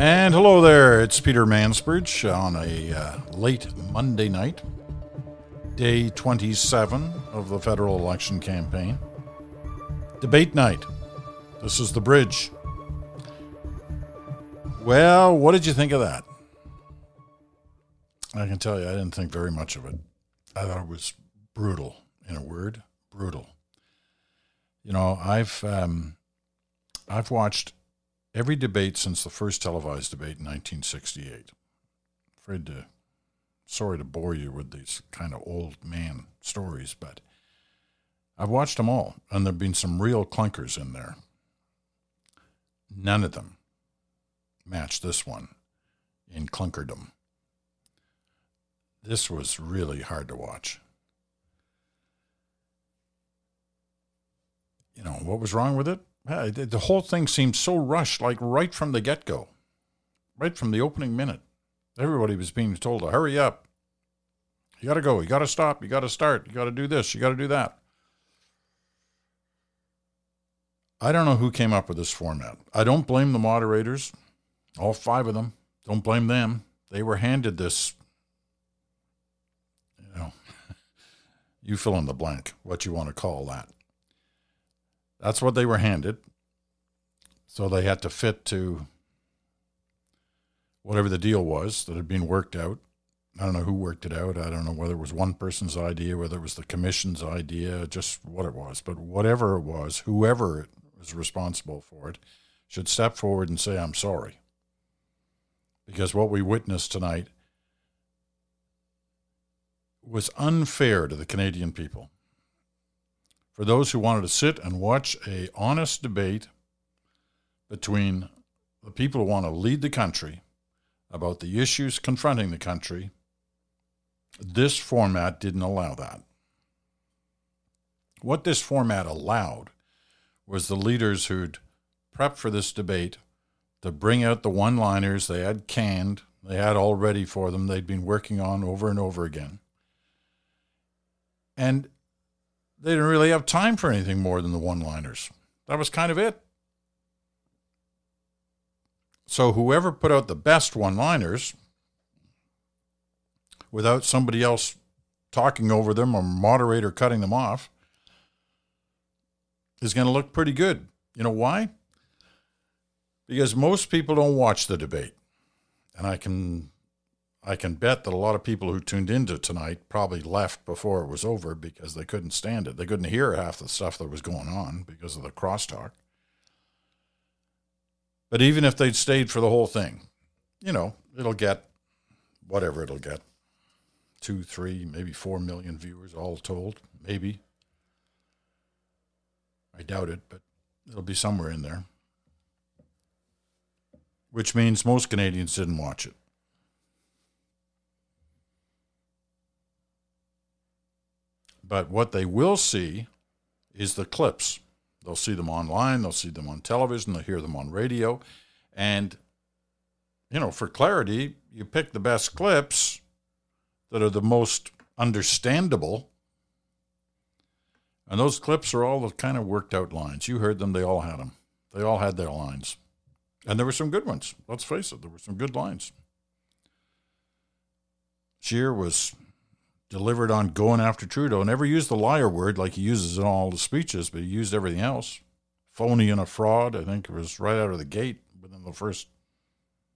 And hello there, it's Peter Mansbridge on a uh, late Monday night, day 27 of the federal election campaign. Debate night. This is the bridge. Well, what did you think of that? I can tell you, I didn't think very much of it. I thought it was brutal, in a word, brutal. You know, I've um, I've watched every debate since the first televised debate in 1968. Afraid to, sorry to bore you with these kind of old man stories, but I've watched them all, and there've been some real clunkers in there. None of them match this one in clunkerdom. This was really hard to watch. You know, what was wrong with it? The whole thing seemed so rushed, like right from the get go, right from the opening minute. Everybody was being told to hurry up. You got to go. You got to stop. You got to start. You got to do this. You got to do that. I don't know who came up with this format. I don't blame the moderators, all five of them. Don't blame them. They were handed this, you know, you fill in the blank, what you want to call that. That's what they were handed. So they had to fit to whatever the deal was that had been worked out. I don't know who worked it out. I don't know whether it was one person's idea, whether it was the commission's idea, just what it was. But whatever it was, whoever was responsible for it should step forward and say, I'm sorry. Because what we witnessed tonight was unfair to the Canadian people for those who wanted to sit and watch a honest debate between the people who want to lead the country about the issues confronting the country, this format didn't allow that. What this format allowed was the leaders who'd prepped for this debate to bring out the one liners they had canned, they had all ready for them, they'd been working on over and over again. And they didn't really have time for anything more than the one liners. That was kind of it. So whoever put out the best one liners without somebody else talking over them or moderator cutting them off is going to look pretty good. You know why? Because most people don't watch the debate. And I can I can bet that a lot of people who tuned into tonight probably left before it was over because they couldn't stand it. They couldn't hear half the stuff that was going on because of the crosstalk. But even if they'd stayed for the whole thing, you know, it'll get whatever it'll get two, three, maybe four million viewers all told. Maybe. I doubt it, but it'll be somewhere in there. Which means most Canadians didn't watch it. But what they will see is the clips. They'll see them online, they'll see them on television, they'll hear them on radio. And, you know, for clarity, you pick the best clips that are the most understandable. And those clips are all the kind of worked out lines. You heard them, they all had them. They all had their lines. And there were some good ones. Let's face it, there were some good lines. Scheer was delivered on going after Trudeau. Never used the liar word like he uses in all the speeches, but he used everything else. Phony and a fraud. I think it was right out of the gate within the first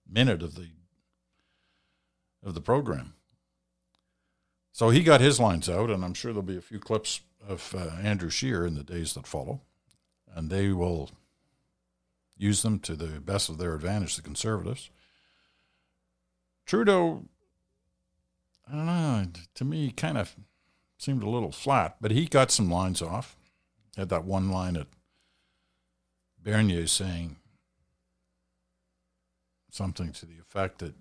minute of the of the program. So he got his lines out, and I'm sure there'll be a few clips of uh, Andrew Scheer in the days that follow, and they will use them to the best of their advantage, the conservatives. Trudeau I don't know. To me, kind of seemed a little flat, but he got some lines off. Had that one line at Bernier saying something to the effect that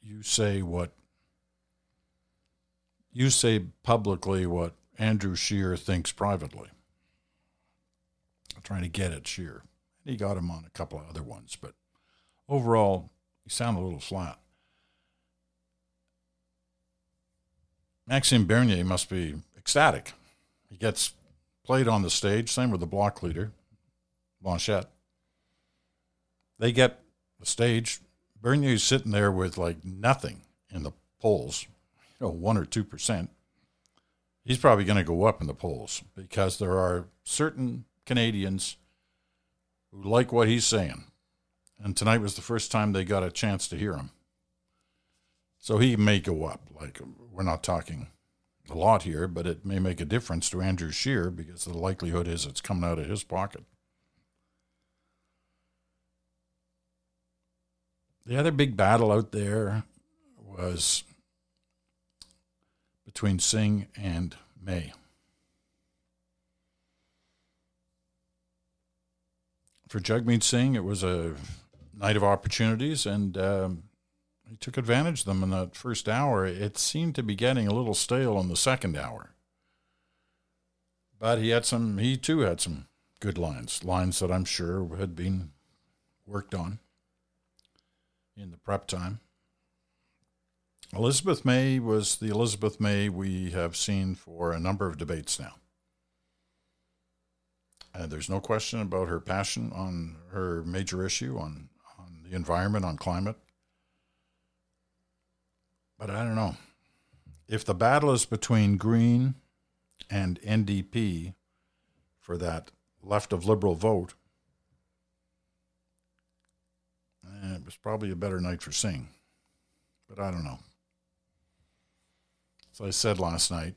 you say what you say publicly what Andrew Scheer thinks privately. I'm trying to get at Scheer. He got him on a couple of other ones, but overall, he sounded a little flat. Maxime Bernier must be ecstatic. He gets played on the stage, same with the bloc leader, Blanchet. They get the stage. Bernier's sitting there with like nothing in the polls, you know, one or two percent. He's probably going to go up in the polls because there are certain Canadians who like what he's saying. And tonight was the first time they got a chance to hear him. So he may go up. Like, we're not talking a lot here, but it may make a difference to Andrew Scheer because the likelihood is it's coming out of his pocket. The other big battle out there was between Singh and May. For Jagmeet Singh, it was a night of opportunities, and um, he took advantage of them in that first hour. It seemed to be getting a little stale in the second hour. But he had some, he too had some good lines, lines that I'm sure had been worked on in the prep time. Elizabeth May was the Elizabeth May we have seen for a number of debates now. And there's no question about her passion on her major issue on, on the environment, on climate. But I don't know. If the battle is between Green and NDP for that left of liberal vote, eh, it was probably a better night for Singh. But I don't know. As I said last night,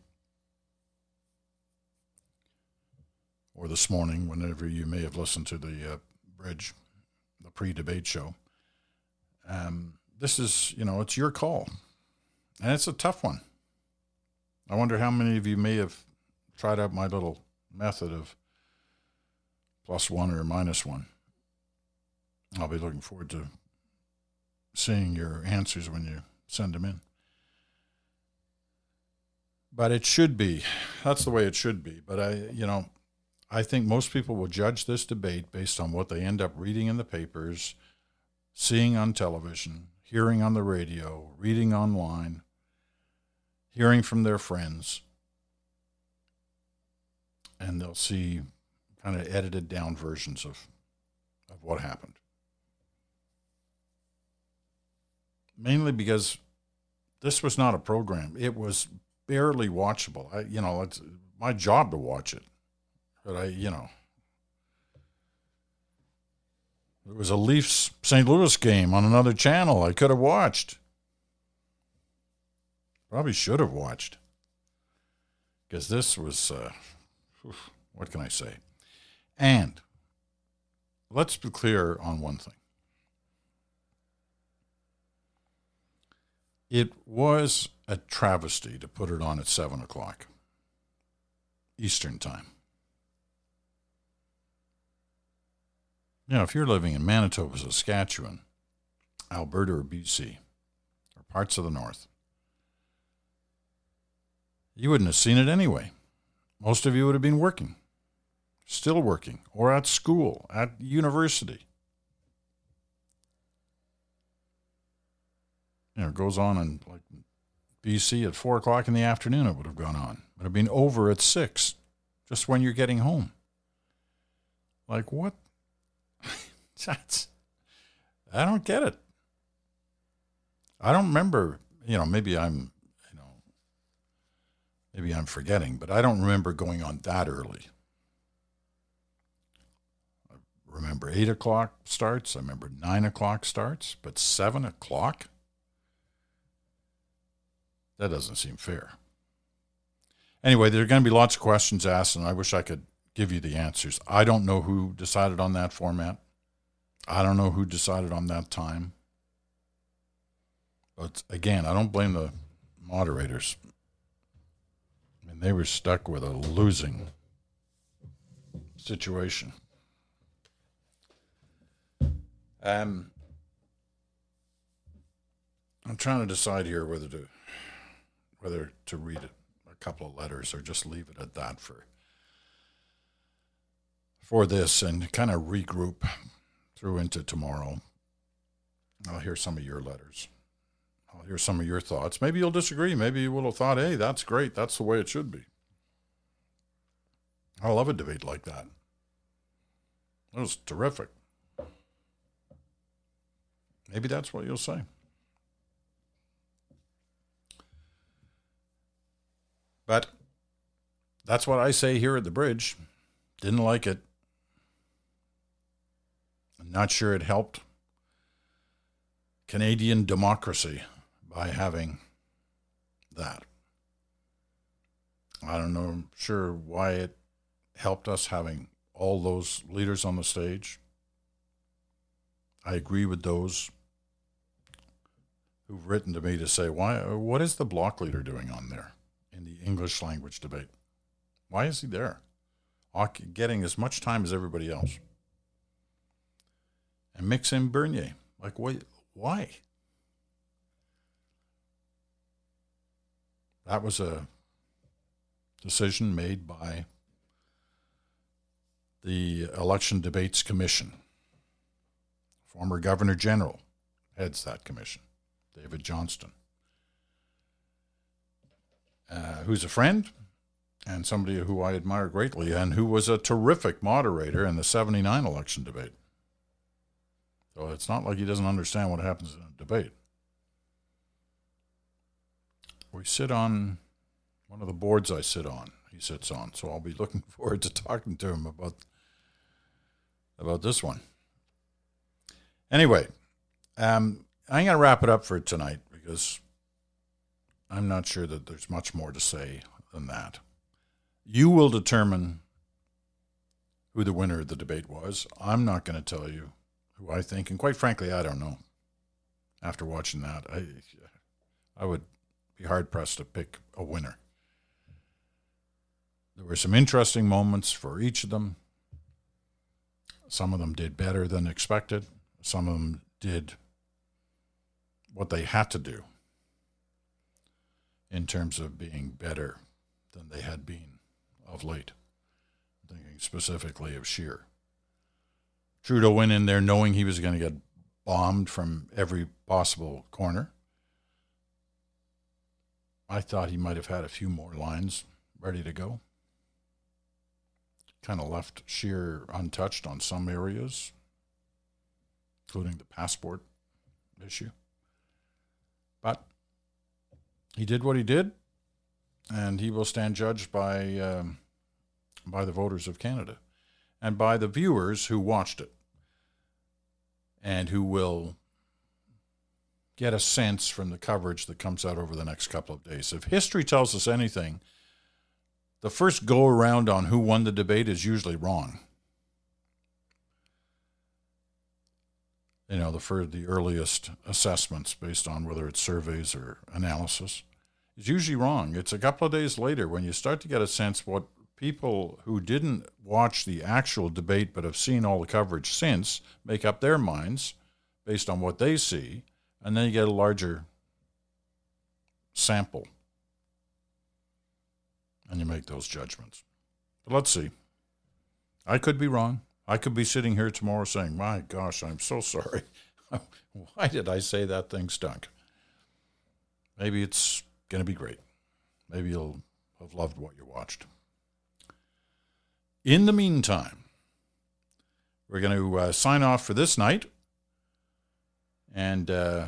or this morning, whenever you may have listened to the uh, bridge, the pre-debate show. Um, this is, you know, it's your call, and it's a tough one. I wonder how many of you may have tried out my little method of plus one or minus one. I'll be looking forward to seeing your answers when you send them in. But it should be. That's the way it should be. But I, you know, I think most people will judge this debate based on what they end up reading in the papers, seeing on television, hearing on the radio, reading online, hearing from their friends. And they'll see kind of edited down versions of, of what happened. Mainly because this was not a program. It was barely watchable. I, you know, it's my job to watch it. But I, you know, there was a Leafs St. Louis game on another channel I could have watched. Probably should have watched. Because this was, uh, what can I say? And let's be clear on one thing. It was a travesty to put it on at 7 o'clock Eastern Time. Now, if you're living in Manitoba, Saskatchewan, Alberta, or BC, or parts of the North, you wouldn't have seen it anyway. Most of you would have been working, still working, or at school, at university. You know, it goes on in like BC at four o'clock in the afternoon. It would have gone on. It would have been over at six, just when you're getting home. Like what That's, I don't get it. I don't remember, you know, maybe I'm, maybe I'm forgetting, but I don't remember going on that early. I remember eight o'clock starts. I remember nine o'clock starts, but seven o'clock? That doesn't seem fair. Anyway, there are going to be lots of questions asked, and I wish I could give you the answers. I don't know who decided on that format. I don't know who decided on that time. But again, I don't blame the moderators. They were stuck with a losing situation. Um, I'm trying to decide here whether to whether to read a couple of letters or just leave it at that for for this and kind of regroup through into tomorrow. I'll hear some of your letters. I'll hear some of your thoughts. Maybe you'll disagree. Maybe you will have thought, hey, that's great. That's the way it should be. I love a debate like that. It was terrific. Maybe that's what you'll say. But that's what I say here at the bridge. Didn't like it. I'm not sure it helped Canadian democracy by having that. I don't know, I'm sure why it helped us having all those leaders on the stage. I agree with those who've written to me to say, why, what is the bloc leader doing on there in the English language debate? Why is he there? Getting as much time as everybody else. And mix in Bernier. Like, why? why? That was a decision made by the Election Debates Commission. Former Governor General heads that commission, David Johnston, uh, who's a friend and somebody who I admire greatly and who was a terrific moderator in the 79 election debate. So it's not like he doesn't understand what happens in a debate. We sit on one of the boards I sit on. He sits on, so I'll be looking forward to talking to him about about this one. Anyway, um, I'm going to wrap it up for tonight because I'm not sure that there's much more to say than that. You will determine who the winner of the debate was. I'm not going to tell you who I think, and quite frankly, I don't know. After watching that, I I would be hard pressed to pick a winner. There were some interesting moments for each of them. Some of them did better than expected. Some of them did what they had to do in terms of being better than they had been of late. Thinking specifically of Scheer. Trudeau went in there knowing he was going to get bombed from every possible corner. I thought he might have had a few more lines ready to go kind of left Scheer untouched on some areas, including the passport issue. But he did what he did, and he will stand judged by um, by the voters of Canada and by the viewers who watched it and who will get a sense from the coverage that comes out over the next couple of days. If history tells us anything, the first go around on who won the debate is usually wrong. You know, the for the earliest assessments based on whether it's surveys or analysis is usually wrong. It's a couple of days later when you start to get a sense what people who didn't watch the actual debate but have seen all the coverage since make up their minds based on what they see, and then you get a larger sample and you make those judgments. But let's see. I could be wrong. I could be sitting here tomorrow saying, My gosh, I'm so sorry. Why did I say that thing stunk? Maybe it's going to be great. Maybe you'll have loved what you watched. In the meantime, we're going to uh, sign off for this night and uh,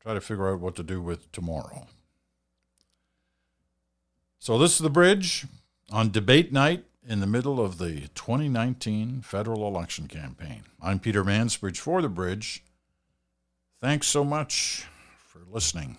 try to figure out what to do with tomorrow. So, this is the bridge on debate night in the middle of the 2019 federal election campaign. I'm Peter Mansbridge for the bridge. Thanks so much for listening.